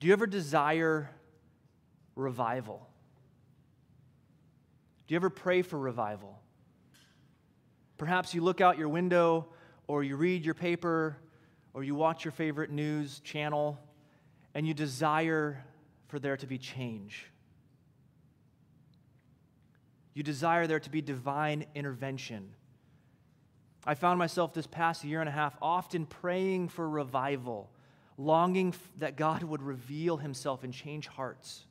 Do you ever desire revival? Do you ever pray for revival? Perhaps you look out your window or you read your paper or you watch your favorite news channel and you desire for there to be change. You desire there to be divine intervention. I found myself this past year and a half often praying for revival, longing that God would reveal himself and change hearts,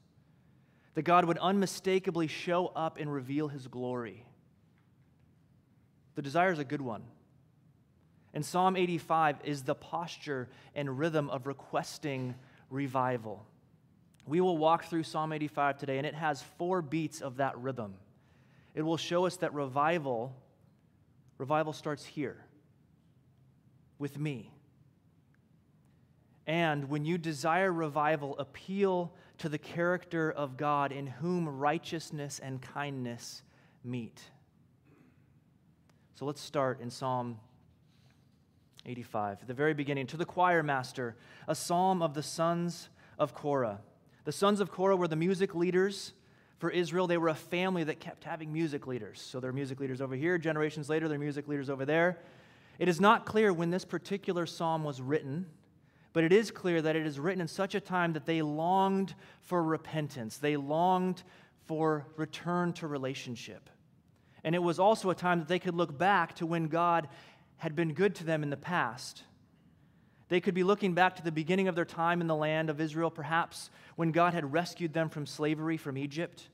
that God would unmistakably show up and reveal his glory. The desire is a good one. And Psalm 85 is the posture and rhythm of requesting revival. We will walk through Psalm 85 today, and it has four beats of that rhythm. It will show us that revival, revival starts here with me. And when you desire revival, appeal to the character of God in whom righteousness and kindness meet. So let's start in Psalm 85, at the very beginning. To the choir master, a psalm of the sons of Korah. The sons of Korah were the music leaders for Israel. They were a family that kept having music leaders. So their music leaders over here, generations later, their music leaders over there. It is not clear when this particular psalm was written, but it is clear that it is written in such a time that they longed for repentance. They longed for return to relationship. And it was also a time that they could look back to when God had been good to them in the past. They could be looking back to the beginning of their time in the land of Israel, perhaps when God had rescued them from slavery from Egypt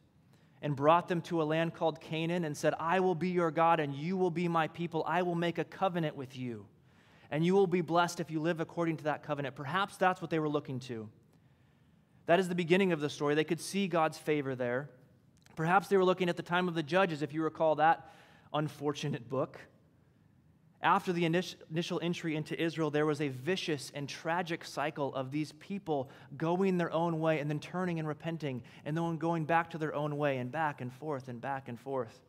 and brought them to a land called Canaan and said, I will be your God and you will be my people. I will make a covenant with you and you will be blessed if you live according to that covenant. Perhaps that's what they were looking to. That is the beginning of the story. They could see God's favor there. Perhaps they were looking at the time of the judges, if you recall that unfortunate book. After the initial entry into Israel, there was a vicious and tragic cycle of these people going their own way and then turning and repenting and then going back to their own way and back and forth and back and forth.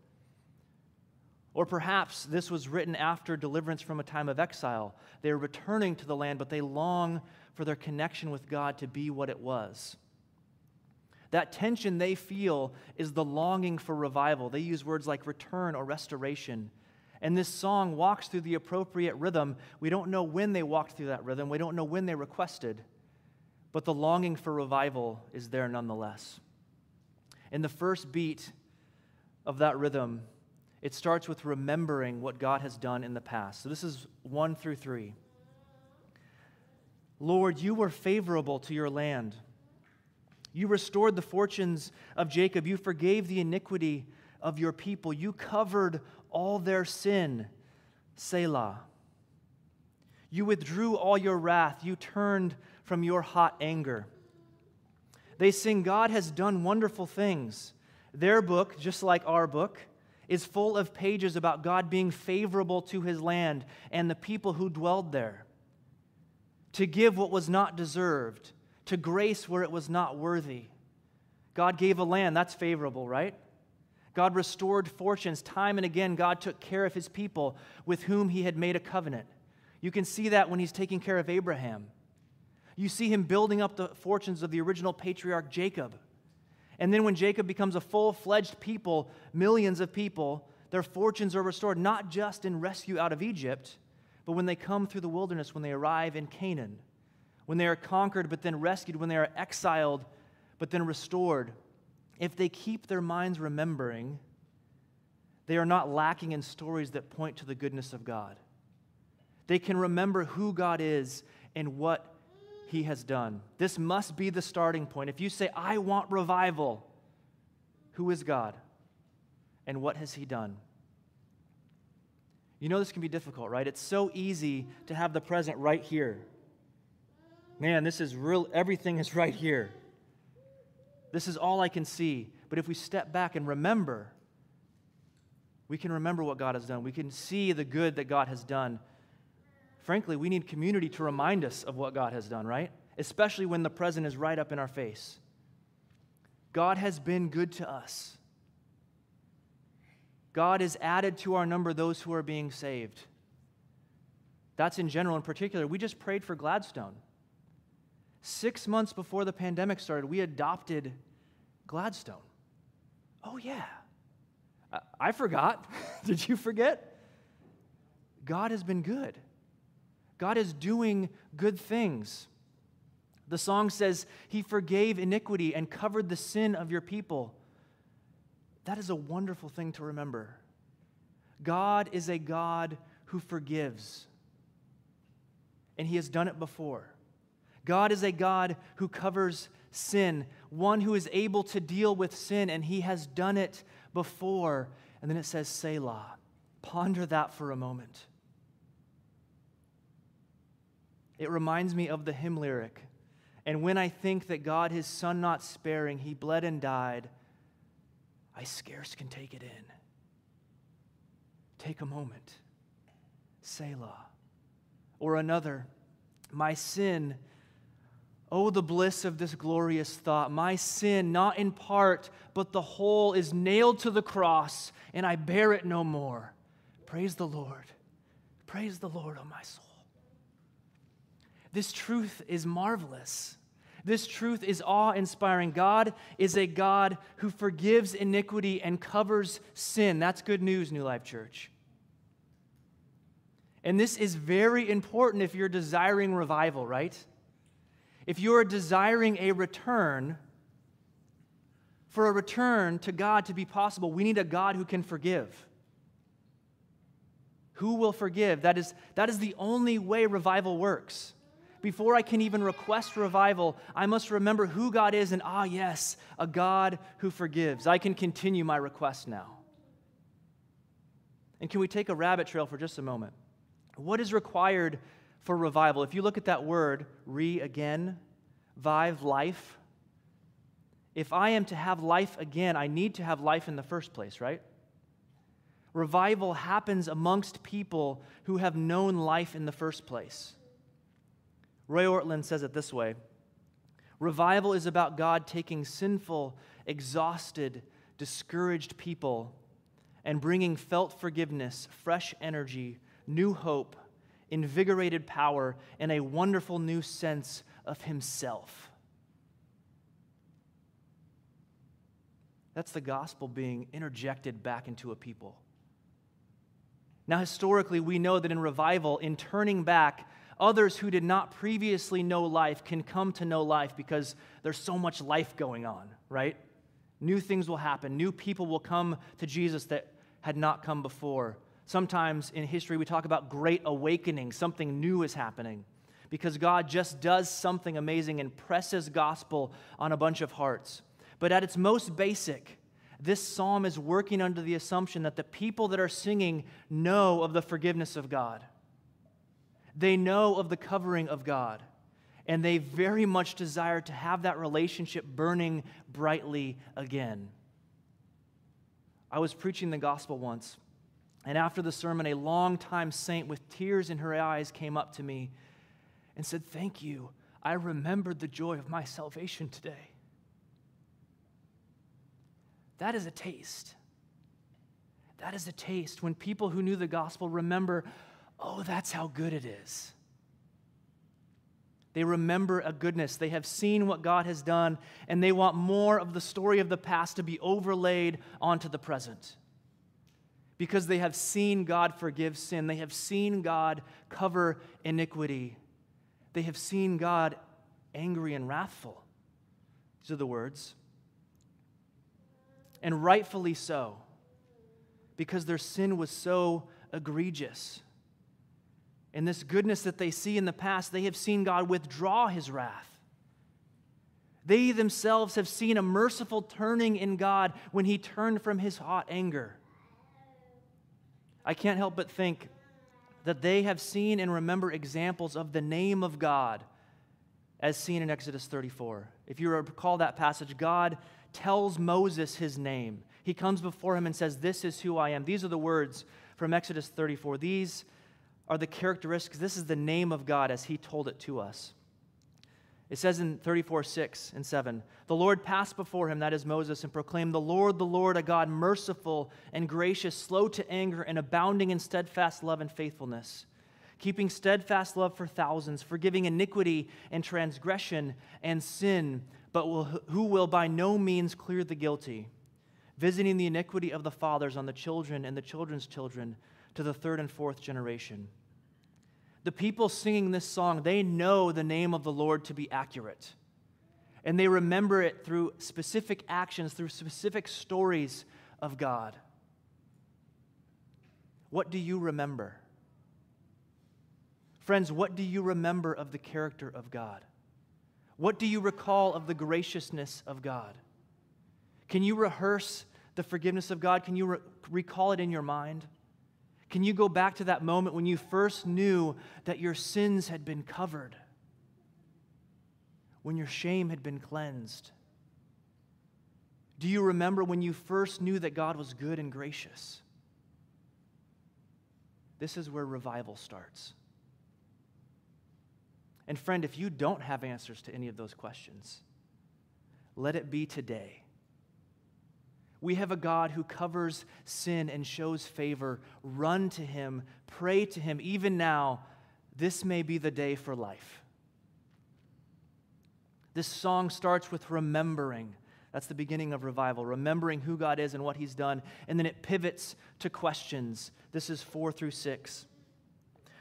Or perhaps this was written after deliverance from a time of exile. They are returning to the land, but they long for their connection with God to be what it was. That tension they feel is the longing for revival. They use words like return or restoration. And this song walks through the appropriate rhythm. We don't know when they walked through that rhythm, we don't know when they requested, but the longing for revival is there nonetheless. In the first beat of that rhythm, it starts with remembering what God has done in the past. So this is one through three. Lord, you were favorable to your land. You restored the fortunes of Jacob. You forgave the iniquity of your people. You covered all their sin. Selah. You withdrew all your wrath. You turned from your hot anger. They sing, God has done wonderful things. Their book, just like our book, is full of pages about God being favorable to his land and the people who dwelled there, to give what was not deserved, to grace where it was not worthy. God gave a land, that's favorable, right? God restored fortunes. Time and again, God took care of his people with whom he had made a covenant. You can see that when he's taking care of Abraham. You see him building up the fortunes of the original patriarch Jacob. And then when Jacob becomes a full fledged people, millions of people, their fortunes are restored, not just in rescue out of Egypt, but when they come through the wilderness, when they arrive in Canaan, when they are conquered but then rescued, when they are exiled but then restored if they keep their minds remembering, they are not lacking in stories that point to the goodness of God. They can remember who God is and what He has done. This must be the starting point. If you say, I want revival, who is God and what has He done? You know this can be difficult, right? It's so easy to have the present right here. Man, this is real, everything is right here. This is all I can see. But if we step back and remember, we can remember what God has done. We can see the good that God has done. Frankly, we need community to remind us of what God has done, right? Especially when the present is right up in our face. God has been good to us. God has added to our number those who are being saved. That's in general. In particular, we just prayed for Gladstone. Six months before the pandemic started, we adopted Gladstone. Oh, yeah. I, I forgot. Did you forget? God has been good. God is doing good things. The song says, He forgave iniquity and covered the sin of your people. That is a wonderful thing to remember. God is a God who forgives, and He has done it before. God is a God who covers sin, one who is able to deal with sin, and He has done it before. And then it says, Selah. Ponder that for a moment. It reminds me of the hymn lyric. And when I think that God, his son not sparing, he bled and died, I scarce can take it in. Take a moment. Selah. Or another, my sin, oh, the bliss of this glorious thought. My sin, not in part, but the whole, is nailed to the cross, and I bear it no more. Praise the Lord. Praise the Lord, O oh my soul. This truth is marvelous. This truth is awe inspiring. God is a God who forgives iniquity and covers sin. That's good news, New Life Church. And this is very important if you're desiring revival, right? If you're desiring a return, for a return to God to be possible, we need a God who can forgive. Who will forgive? That is, that is the only way revival works before I can even request revival, I must remember who God is and, ah, yes, a God who forgives. I can continue my request now. And can we take a rabbit trail for just a moment? What is required for revival? If you look at that word, re again, vive, life, if I am to have life again, I need to have life in the first place, right? Revival happens amongst people who have known life in the first place. Roy Ortlund says it this way Revival is about God taking sinful, exhausted, discouraged people and bringing felt forgiveness, fresh energy, new hope, invigorated power, and a wonderful new sense of Himself. That's the gospel being interjected back into a people. Now, historically, we know that in revival, in turning back, Others who did not previously know life can come to know life because there's so much life going on, right? New things will happen. New people will come to Jesus that had not come before. Sometimes in history, we talk about great awakening. Something new is happening because God just does something amazing and presses gospel on a bunch of hearts. But at its most basic, this psalm is working under the assumption that the people that are singing know of the forgiveness of God. They know of the covering of God, and they very much desire to have that relationship burning brightly again. I was preaching the gospel once, and after the sermon, a longtime saint with tears in her eyes came up to me and said, Thank you. I remembered the joy of my salvation today. That is a taste. That is a taste when people who knew the gospel remember, oh, that's how good it is. They remember a goodness. They have seen what God has done, and they want more of the story of the past to be overlaid onto the present. Because they have seen God forgive sin, they have seen God cover iniquity, they have seen God angry and wrathful. These are the words. And rightfully so, because their sin was so egregious and this goodness that they see in the past, they have seen God withdraw his wrath. They themselves have seen a merciful turning in God when he turned from his hot anger. I can't help but think that they have seen and remember examples of the name of God as seen in Exodus 34. If you recall that passage, God tells Moses his name. He comes before him and says, This is who I am. These are the words from Exodus 34. These are the characteristics. This is the name of God as He told it to us. It says in 34, 6 and 7 The Lord passed before him, that is Moses, and proclaimed, The Lord, the Lord, a God merciful and gracious, slow to anger, and abounding in steadfast love and faithfulness, keeping steadfast love for thousands, forgiving iniquity and transgression and sin, but will, who will by no means clear the guilty, visiting the iniquity of the fathers on the children and the children's children to the third and fourth generation. The people singing this song, they know the name of the Lord to be accurate. And they remember it through specific actions, through specific stories of God. What do you remember? Friends, what do you remember of the character of God? What do you recall of the graciousness of God? Can you rehearse the forgiveness of God? Can you re- recall it in your mind? Can you go back to that moment when you first knew that your sins had been covered? When your shame had been cleansed? Do you remember when you first knew that God was good and gracious? This is where revival starts. And friend, if you don't have answers to any of those questions, let it be today. We have a God who covers sin and shows favor. Run to him, pray to him. Even now, this may be the day for life. This song starts with remembering. That's the beginning of revival, remembering who God is and what he's done. And then it pivots to questions. This is four through six.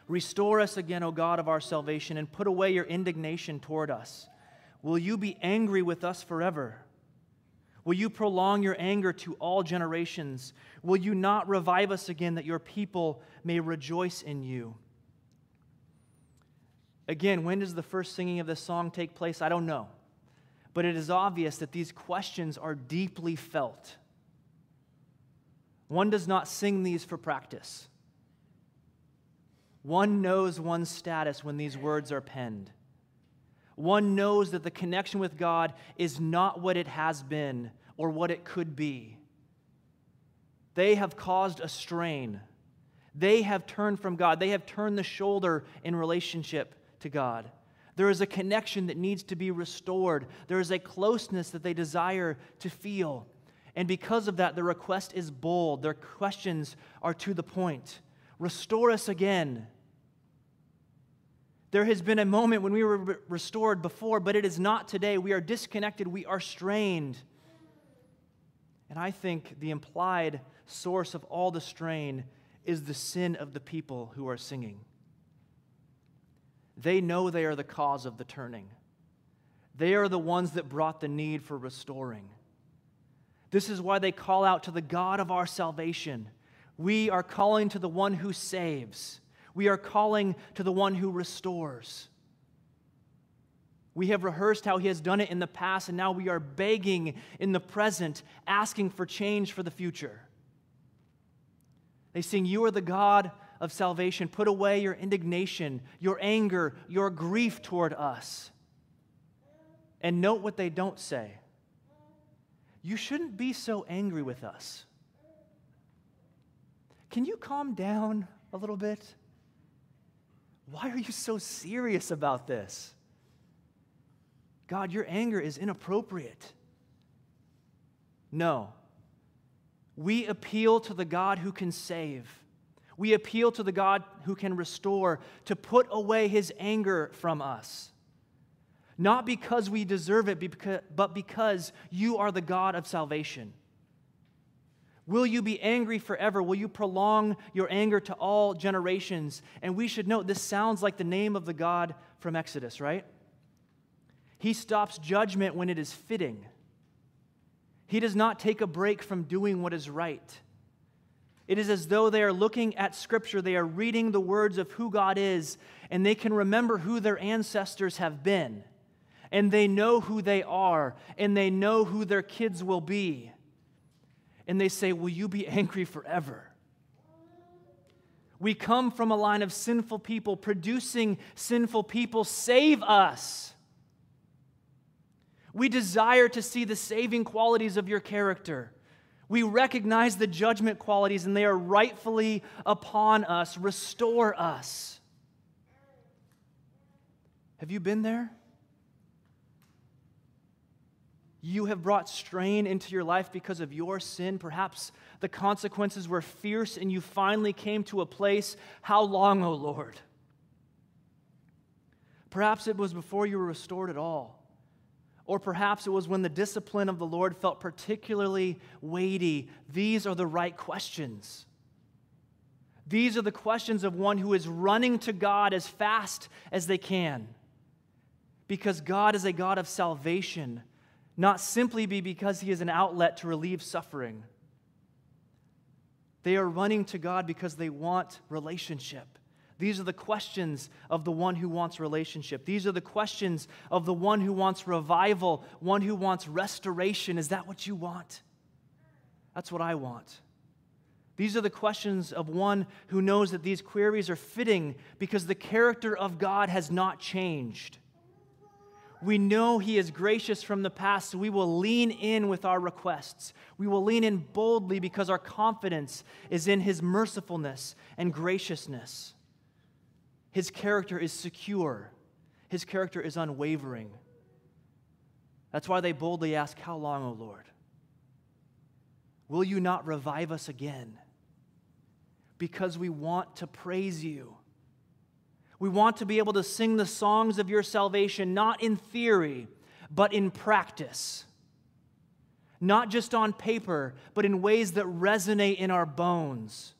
Restore us again, O God of our salvation, and put away your indignation toward us. Will you be angry with us forever? Will you prolong your anger to all generations? Will you not revive us again that your people may rejoice in you? Again, when does the first singing of this song take place? I don't know. But it is obvious that these questions are deeply felt. One does not sing these for practice. One knows one's status when these words are penned. One knows that the connection with God is not what it has been or what it could be. They have caused a strain. They have turned from God. They have turned the shoulder in relationship to God. There is a connection that needs to be restored. There is a closeness that they desire to feel. And because of that, the request is bold. Their questions are to the point. Restore us again. There has been a moment when we were re- restored before, but it is not today. We are disconnected, we are strained. And I think the implied source of all the strain is the sin of the people who are singing. They know they are the cause of the turning. They are the ones that brought the need for restoring. This is why they call out to the God of our salvation. We are calling to the one who saves. We are calling to the one who restores. We have rehearsed how he has done it in the past, and now we are begging in the present, asking for change for the future. They sing, You are the God of salvation. Put away your indignation, your anger, your grief toward us. And note what they don't say. You shouldn't be so angry with us. Can you calm down a little bit? Why are you so serious about this? God, your anger is inappropriate. No. We appeal to the God who can save. We appeal to the God who can restore to put away his anger from us. Not because we deserve it, but because you are the God of salvation. Will you be angry forever? Will you prolong your anger to all generations? And we should note this sounds like the name of the God from Exodus, right? He stops judgment when it is fitting. He does not take a break from doing what is right. It is as though they are looking at Scripture, they are reading the words of who God is, and they can remember who their ancestors have been. And they know who they are, and they know who their kids will be and they say, Will you be angry forever? We come from a line of sinful people producing sinful people. Save us. We desire to see the saving qualities of your character. We recognize the judgment qualities, and they are rightfully upon us. Restore us. Have you been there? You have brought strain into your life because of your sin. Perhaps the consequences were fierce and you finally came to a place. How long, O oh Lord? Perhaps it was before you were restored at all. Or perhaps it was when the discipline of the Lord felt particularly weighty. These are the right questions. These are the questions of one who is running to God as fast as they can. Because God is a God of salvation, not simply be because he is an outlet to relieve suffering. They are running to God because they want relationship. These are the questions of the one who wants relationship. These are the questions of the one who wants revival, one who wants restoration. Is that what you want? That's what I want. These are the questions of one who knows that these queries are fitting because the character of God has not changed. We know He is gracious from the past, so we will lean in with our requests. We will lean in boldly because our confidence is in His mercifulness and graciousness. His character is secure, His character is unwavering. That's why they boldly ask, How long, O Lord? Will you not revive us again? Because we want to praise you. We want to be able to sing the songs of your salvation, not in theory, but in practice. Not just on paper, but in ways that resonate in our bones.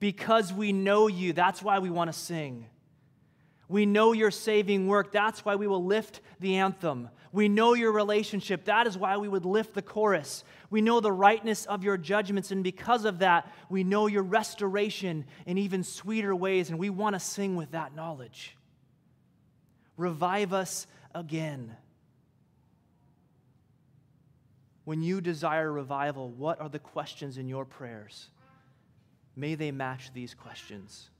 Because we know you, that's why we want to sing. We know your saving work. That's why we will lift the anthem. We know your relationship. That is why we would lift the chorus. We know the rightness of your judgments, and because of that, we know your restoration in even sweeter ways, and we want to sing with that knowledge. Revive us again. When you desire revival, what are the questions in your prayers? May they match these questions.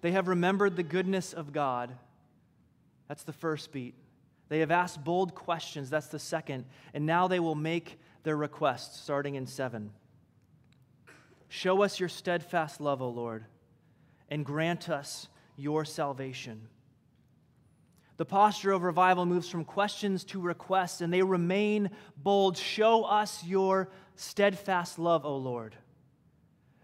They have remembered the goodness of God. That's the first beat. They have asked bold questions. That's the second. And now they will make their requests, starting in 7. Show us your steadfast love, O Lord, and grant us your salvation. The posture of revival moves from questions to requests, and they remain bold. Show us your steadfast love, O Lord.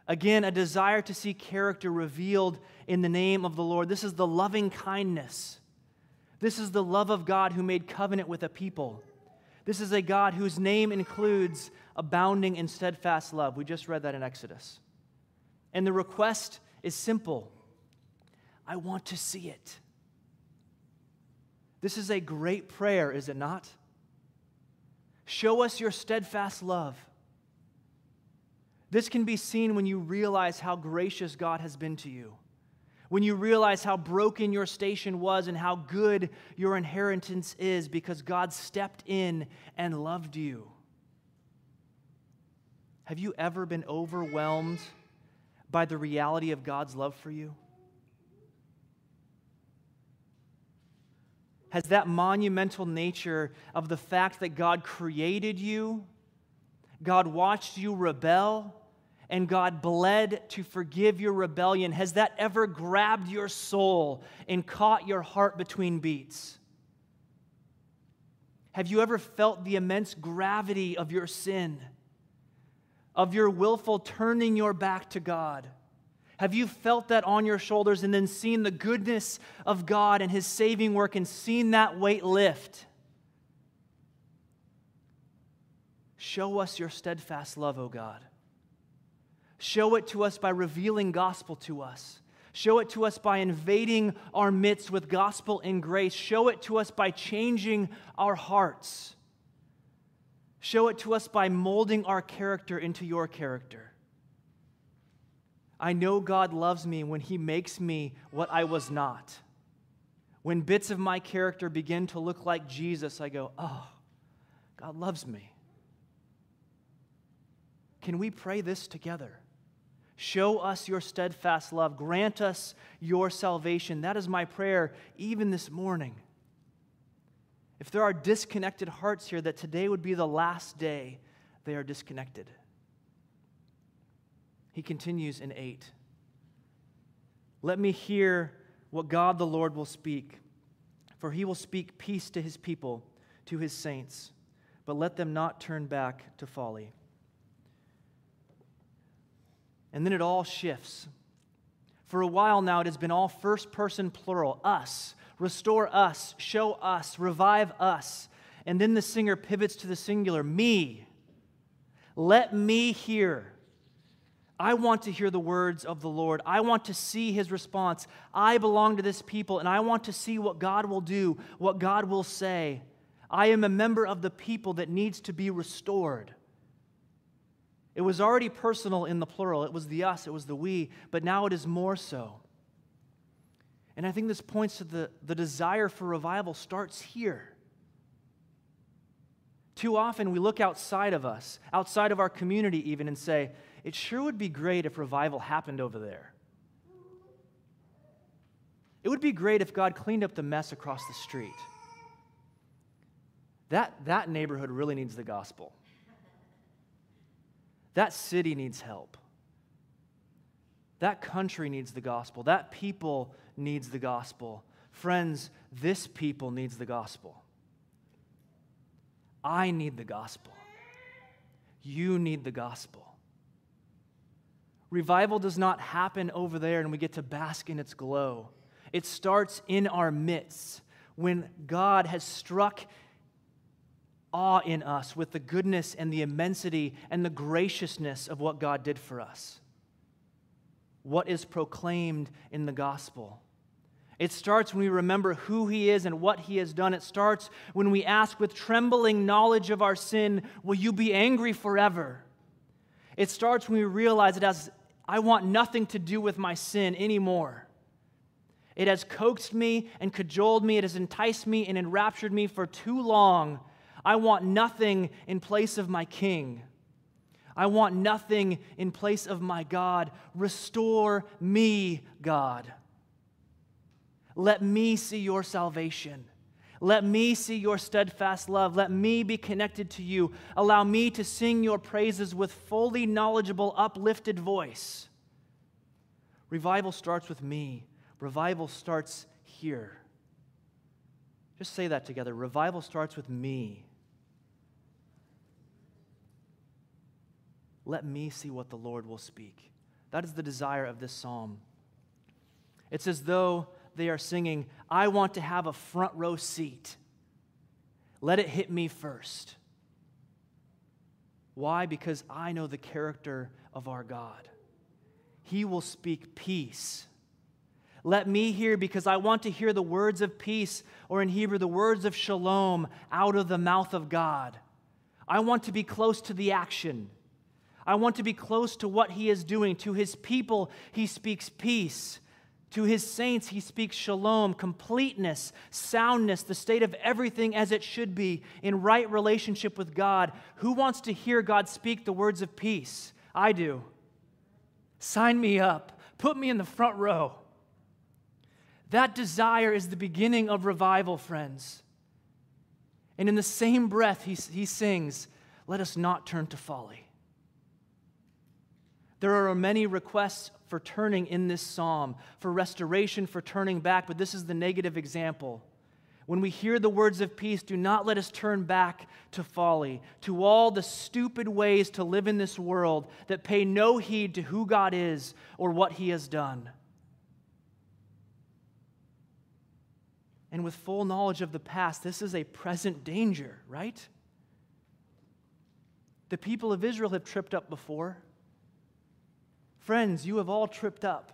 Again, a desire to see character revealed in the name of the Lord. This is the loving kindness. This is the love of God who made covenant with a people. This is a God whose name includes abounding and steadfast love. We just read that in Exodus. And the request is simple I want to see it. This is a great prayer, is it not? Show us your steadfast love. This can be seen when you realize how gracious God has been to you, when you realize how broken your station was and how good your inheritance is because God stepped in and loved you. Have you ever been overwhelmed by the reality of God's love for you? Has that monumental nature of the fact that God created you God watched you rebel and God bled to forgive your rebellion. Has that ever grabbed your soul and caught your heart between beats? Have you ever felt the immense gravity of your sin, of your willful turning your back to God? Have you felt that on your shoulders and then seen the goodness of God and His saving work and seen that weight lift? Show us your steadfast love, O God. Show it to us by revealing gospel to us. Show it to us by invading our midst with gospel and grace. Show it to us by changing our hearts. Show it to us by molding our character into your character. I know God loves me when He makes me what I was not. When bits of my character begin to look like Jesus, I go, oh, God loves me. Can we pray this together? Show us your steadfast love. Grant us your salvation. That is my prayer, even this morning. If there are disconnected hearts here, that today would be the last day they are disconnected. He continues in 8. Let me hear what God the Lord will speak, for he will speak peace to his people, to his saints, but let them not turn back to folly. And then it all shifts For a while now, it has been all first person plural us. Restore us, show us, revive us. And then the singer pivots to the singular me. Let me hear. I want to hear the words of the Lord. I want to see his response. I belong to this people, and I want to see what God will do, what God will say. I am a member of the people that needs to be restored. It was already personal in the plural. It was the us, it was the we, but now it is more so. And I think this points to the, the desire for revival starts here. Too often we look outside of us, outside of our community even, and say, it sure would be great if revival happened over there. It would be great if God cleaned up the mess across the street. That, that neighborhood really needs the gospel. That city needs help. That country needs the gospel. That people needs the gospel. Friends, this people needs the gospel. I need the gospel. You need the gospel. Revival does not happen over there and we get to bask in its glow. It starts in our midst when God has struck awe in us with the goodness and the immensity and the graciousness of what God did for us. What is proclaimed in the gospel? It starts when we remember who He is and what He has done. It starts when we ask with trembling knowledge of our sin, Will you be angry forever? It starts when we realize it has, I want nothing to do with my sin anymore. It has coaxed me and cajoled me. It has enticed me and enraptured me for too long. I want nothing in place of my king. I want nothing in place of my God. Restore me, God. Let me see your salvation. Let me see your steadfast love. Let me be connected to you. Allow me to sing your praises with fully knowledgeable, uplifted voice. Revival starts with me. Revival starts here. Just say that together. Revival starts with me. Let me see what the Lord will speak. That is the desire of this psalm. It's as though they are singing, I want to have a front row seat. Let it hit me first. Why? Because I know the character of our God. He will speak peace. Let me hear because I want to hear the words of peace, or in Hebrew, the words of shalom, out of the mouth of God. I want to be close to the action. I want to be close to what He is doing. To His people, He speaks peace. To his saints, he speaks shalom, completeness, soundness, the state of everything as it should be in right relationship with God. Who wants to hear God speak the words of peace? I do. Sign me up, put me in the front row. That desire is the beginning of revival, friends. And in the same breath, he, he sings, Let us not turn to folly. There are many requests for turning in this psalm, for restoration, for turning back, but this is the negative example. When we hear the words of peace, do not let us turn back to folly, to all the stupid ways to live in this world that pay no heed to who God is or what He has done. And with full knowledge of the past, this is a present danger, right? The people of Israel have tripped up before. Friends, you have all tripped up.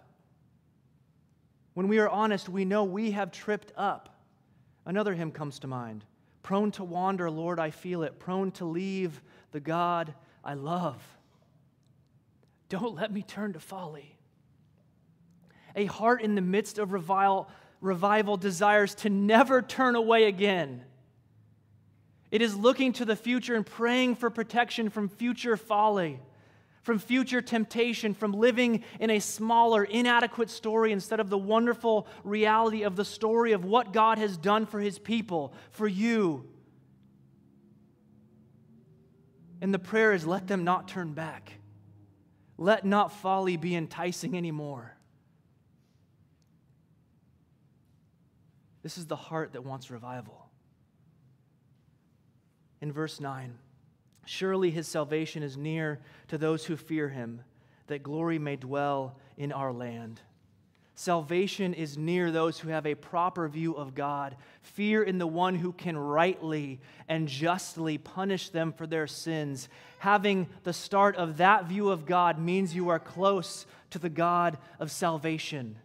When we are honest, we know we have tripped up. Another hymn comes to mind Prone to wander, Lord, I feel it. Prone to leave the God I love. Don't let me turn to folly. A heart in the midst of revival, revival desires to never turn away again. It is looking to the future and praying for protection from future folly from future temptation, from living in a smaller, inadequate story instead of the wonderful reality of the story of what God has done for his people, for you. And the prayer is let them not turn back. Let not folly be enticing anymore. This is the heart that wants revival. In verse 9, Surely his salvation is near to those who fear him, that glory may dwell in our land. Salvation is near those who have a proper view of God, fear in the one who can rightly and justly punish them for their sins. Having the start of that view of God means you are close to the God of salvation.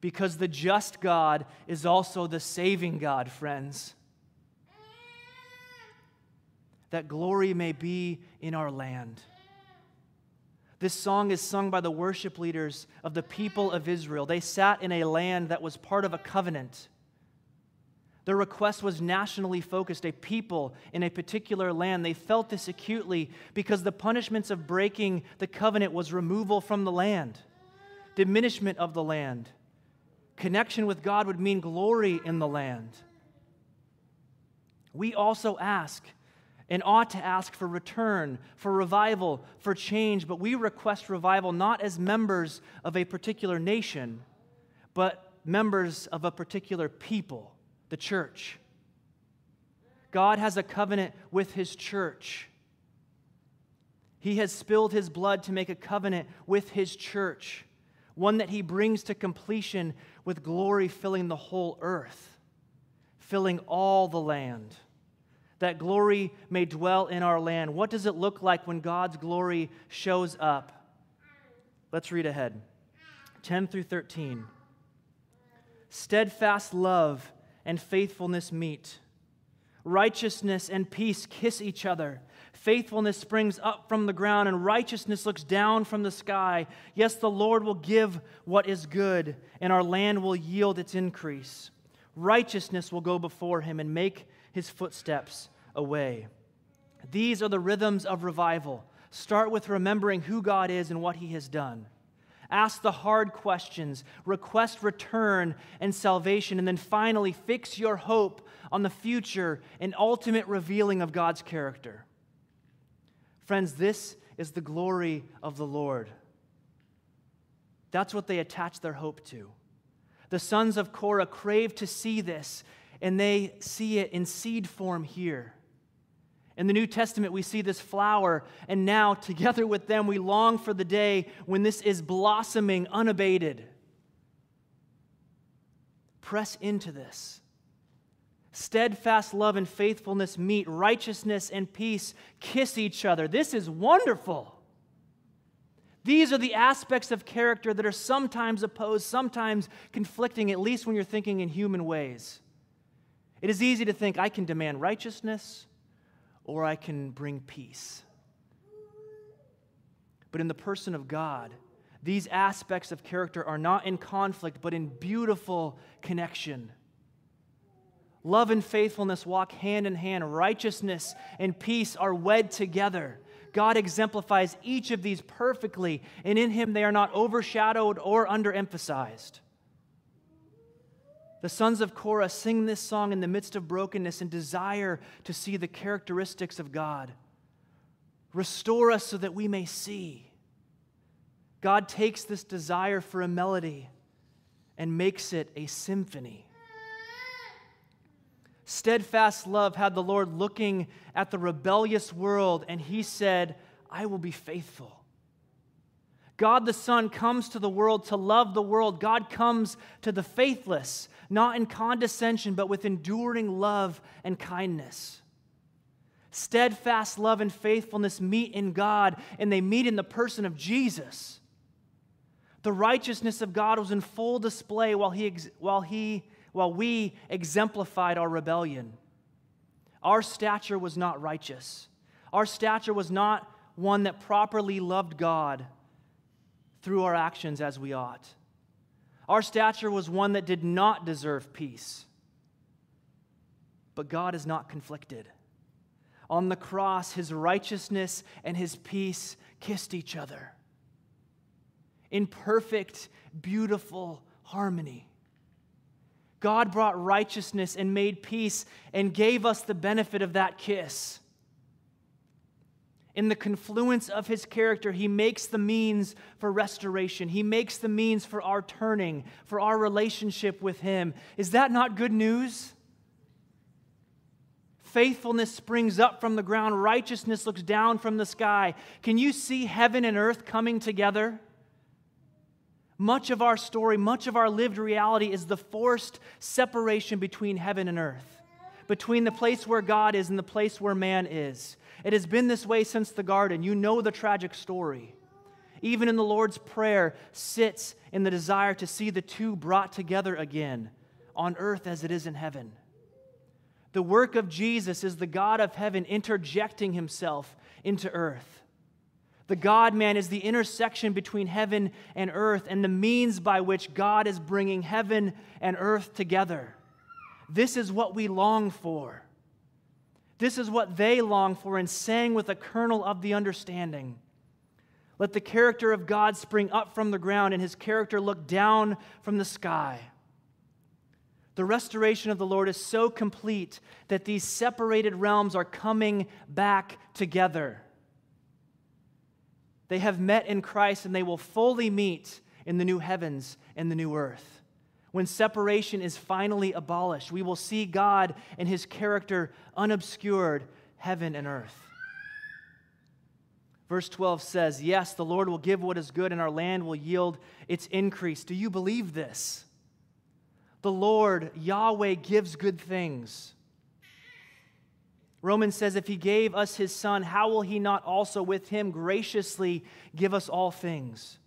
Because the just God is also the saving God, friends. That glory may be in our land. This song is sung by the worship leaders of the people of Israel. They sat in a land that was part of a covenant. Their request was nationally focused, a people in a particular land. They felt this acutely because the punishments of breaking the covenant was removal from the land, diminishment of the land. Connection with God would mean glory in the land. We also ask and ought to ask for return, for revival, for change, but we request revival not as members of a particular nation, but members of a particular people, the church. God has a covenant with his church. He has spilled his blood to make a covenant with his church, one that he brings to completion with glory filling the whole earth, filling all the land that glory may dwell in our land. What does it look like when God's glory shows up? Let's read ahead 10 through 13. Steadfast love and faithfulness meet. Righteousness and peace kiss each other. Faithfulness springs up from the ground, and righteousness looks down from the sky. Yes, the Lord will give what is good, and our land will yield its increase. Righteousness will go before him and make his footsteps away. These are the rhythms of revival. Start with remembering who God is and what he has done. Ask the hard questions, request return and salvation, and then finally fix your hope on the future and ultimate revealing of God's character. Friends, this is the glory of the Lord. That's what they attach their hope to. The sons of Korah crave to see this and they see it in seed form here. In the New Testament, we see this flower, and now, together with them, we long for the day when this is blossoming unabated. Press into this. Steadfast love and faithfulness meet, righteousness and peace kiss each other. This is wonderful. These are the aspects of character that are sometimes opposed, sometimes conflicting, at least when you're thinking in human ways. It is easy to think I can demand righteousness or I can bring peace. But in the person of God, these aspects of character are not in conflict, but in beautiful connection. Love and faithfulness walk hand in hand. Righteousness and peace are wed together. God exemplifies each of these perfectly, and in Him they are not overshadowed or underemphasized. The sons of Korah sing this song in the midst of brokenness and desire to see the characteristics of God. Restore us so that we may see. God takes this desire for a melody and makes it a symphony. Steadfast love had the Lord looking at the rebellious world, and he said, I will be faithful. God the Son comes to the world to love the world. God comes to the faithless, not in condescension, but with enduring love and kindness. Steadfast love and faithfulness meet in God, and they meet in the person of Jesus. The righteousness of God was in full display while, he, while, he, while we exemplified our rebellion. Our stature was not righteous. Our stature was not one that properly loved God through our actions as we ought. Our stature was one that did not deserve peace. But God is not conflicted. On the cross, his righteousness and his peace kissed each other in perfect, beautiful harmony. God brought righteousness and made peace and gave us the benefit of that kiss in the confluence of his character, he makes the means for restoration. He makes the means for our turning, for our relationship with him. Is that not good news? Faithfulness springs up from the ground, righteousness looks down from the sky. Can you see heaven and earth coming together? Much of our story, much of our lived reality is the forced separation between heaven and earth, between the place where God is and the place where man is. It has been this way since the garden. You know the tragic story. Even in the Lord's Prayer, sits in the desire to see the two brought together again on earth as it is in heaven. The work of Jesus is the God of heaven interjecting himself into earth. The God man is the intersection between heaven and earth and the means by which God is bringing heaven and earth together. This is what we long for. This is what they long for and sang with a kernel of the understanding. Let the character of God spring up from the ground and his character look down from the sky. The restoration of the Lord is so complete that these separated realms are coming back together. They have met in Christ and they will fully meet in the new heavens and the new earth. When separation is finally abolished, we will see God and his character unobscured, heaven and earth. Verse 12 says, Yes, the Lord will give what is good, and our land will yield its increase. Do you believe this? The Lord, Yahweh, gives good things. Romans says, if he gave us his son, how will he not also with him graciously give us all things?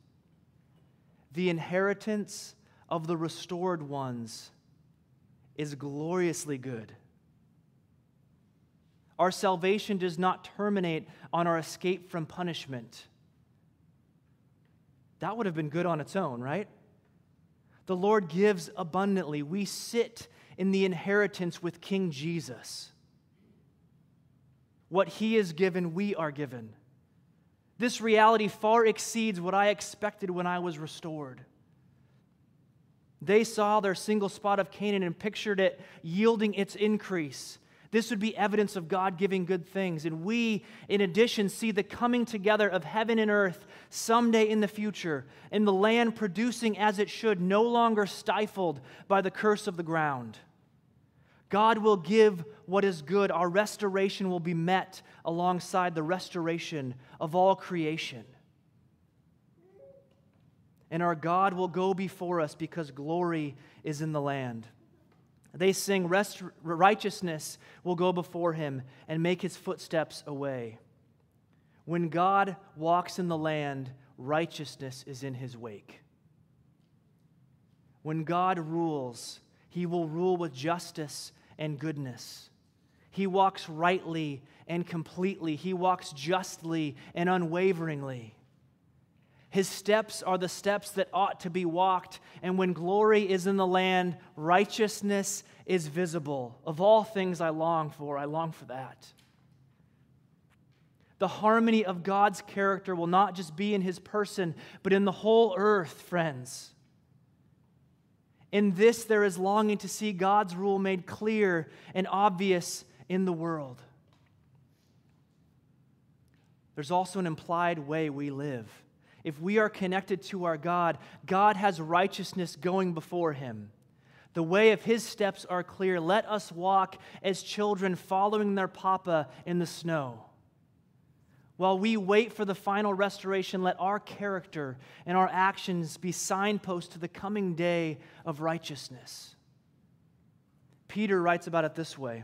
The inheritance of the restored ones is gloriously good. Our salvation does not terminate on our escape from punishment. That would have been good on its own, right? The Lord gives abundantly. We sit in the inheritance with King Jesus. What he is given, we are given. This reality far exceeds what I expected when I was restored. They saw their single spot of Canaan and pictured it yielding its increase. This would be evidence of God giving good things. And we, in addition, see the coming together of heaven and earth someday in the future, and the land producing as it should, no longer stifled by the curse of the ground. God will give what is good. Our restoration will be met alongside the restoration of all creation. And our God will go before us because glory is in the land. They sing, Rest, Righteousness will go before him and make his footsteps away. When God walks in the land, righteousness is in his wake. When God rules, he will rule with justice and goodness. He walks rightly and completely. He walks justly and unwaveringly. His steps are the steps that ought to be walked. And when glory is in the land, righteousness is visible. Of all things I long for, I long for that. The harmony of God's character will not just be in his person, but in the whole earth, friends. In this, there is longing to see God's rule made clear and obvious in the world. There's also an implied way we live. If we are connected to our God, God has righteousness going before him. The way of his steps are clear. Let us walk as children following their papa in the snow. While we wait for the final restoration, let our character and our actions be signposts to the coming day of righteousness. Peter writes about it this way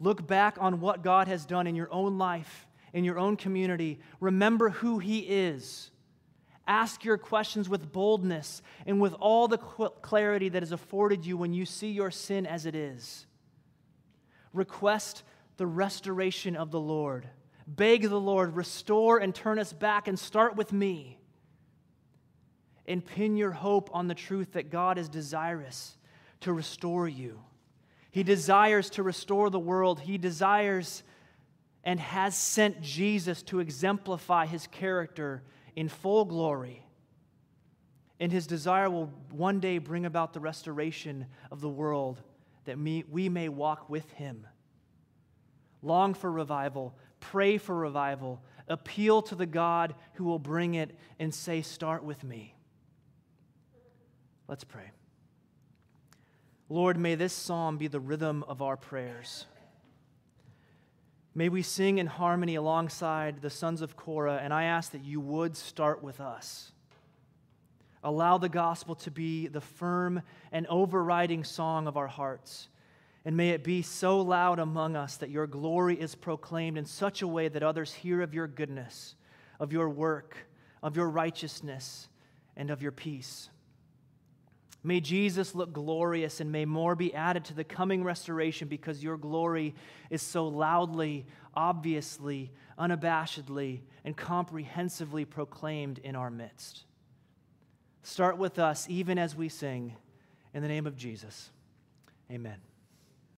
Look back on what God has done in your own life, in your own community. Remember who He is Ask your questions with boldness and with all the clarity that is afforded you when you see your sin as it is. Request the restoration of the Lord. Beg the Lord, restore and turn us back and start with me. And pin your hope on the truth that God is desirous to restore you. He desires to restore the world. He desires and has sent Jesus to exemplify his character in full glory. And his desire will one day bring about the restoration of the world that we may walk with him. Long for revival, pray for revival, appeal to the God who will bring it, and say, Start with me. Let's pray. Lord, may this psalm be the rhythm of our prayers. May we sing in harmony alongside the sons of Korah, and I ask that you would start with us. Allow the gospel to be the firm and overriding song of our hearts. And may it be so loud among us that your glory is proclaimed in such a way that others hear of your goodness, of your work, of your righteousness, and of your peace. May Jesus look glorious and may more be added to the coming restoration because your glory is so loudly, obviously, unabashedly, and comprehensively proclaimed in our midst. Start with us even as we sing. In the name of Jesus, amen.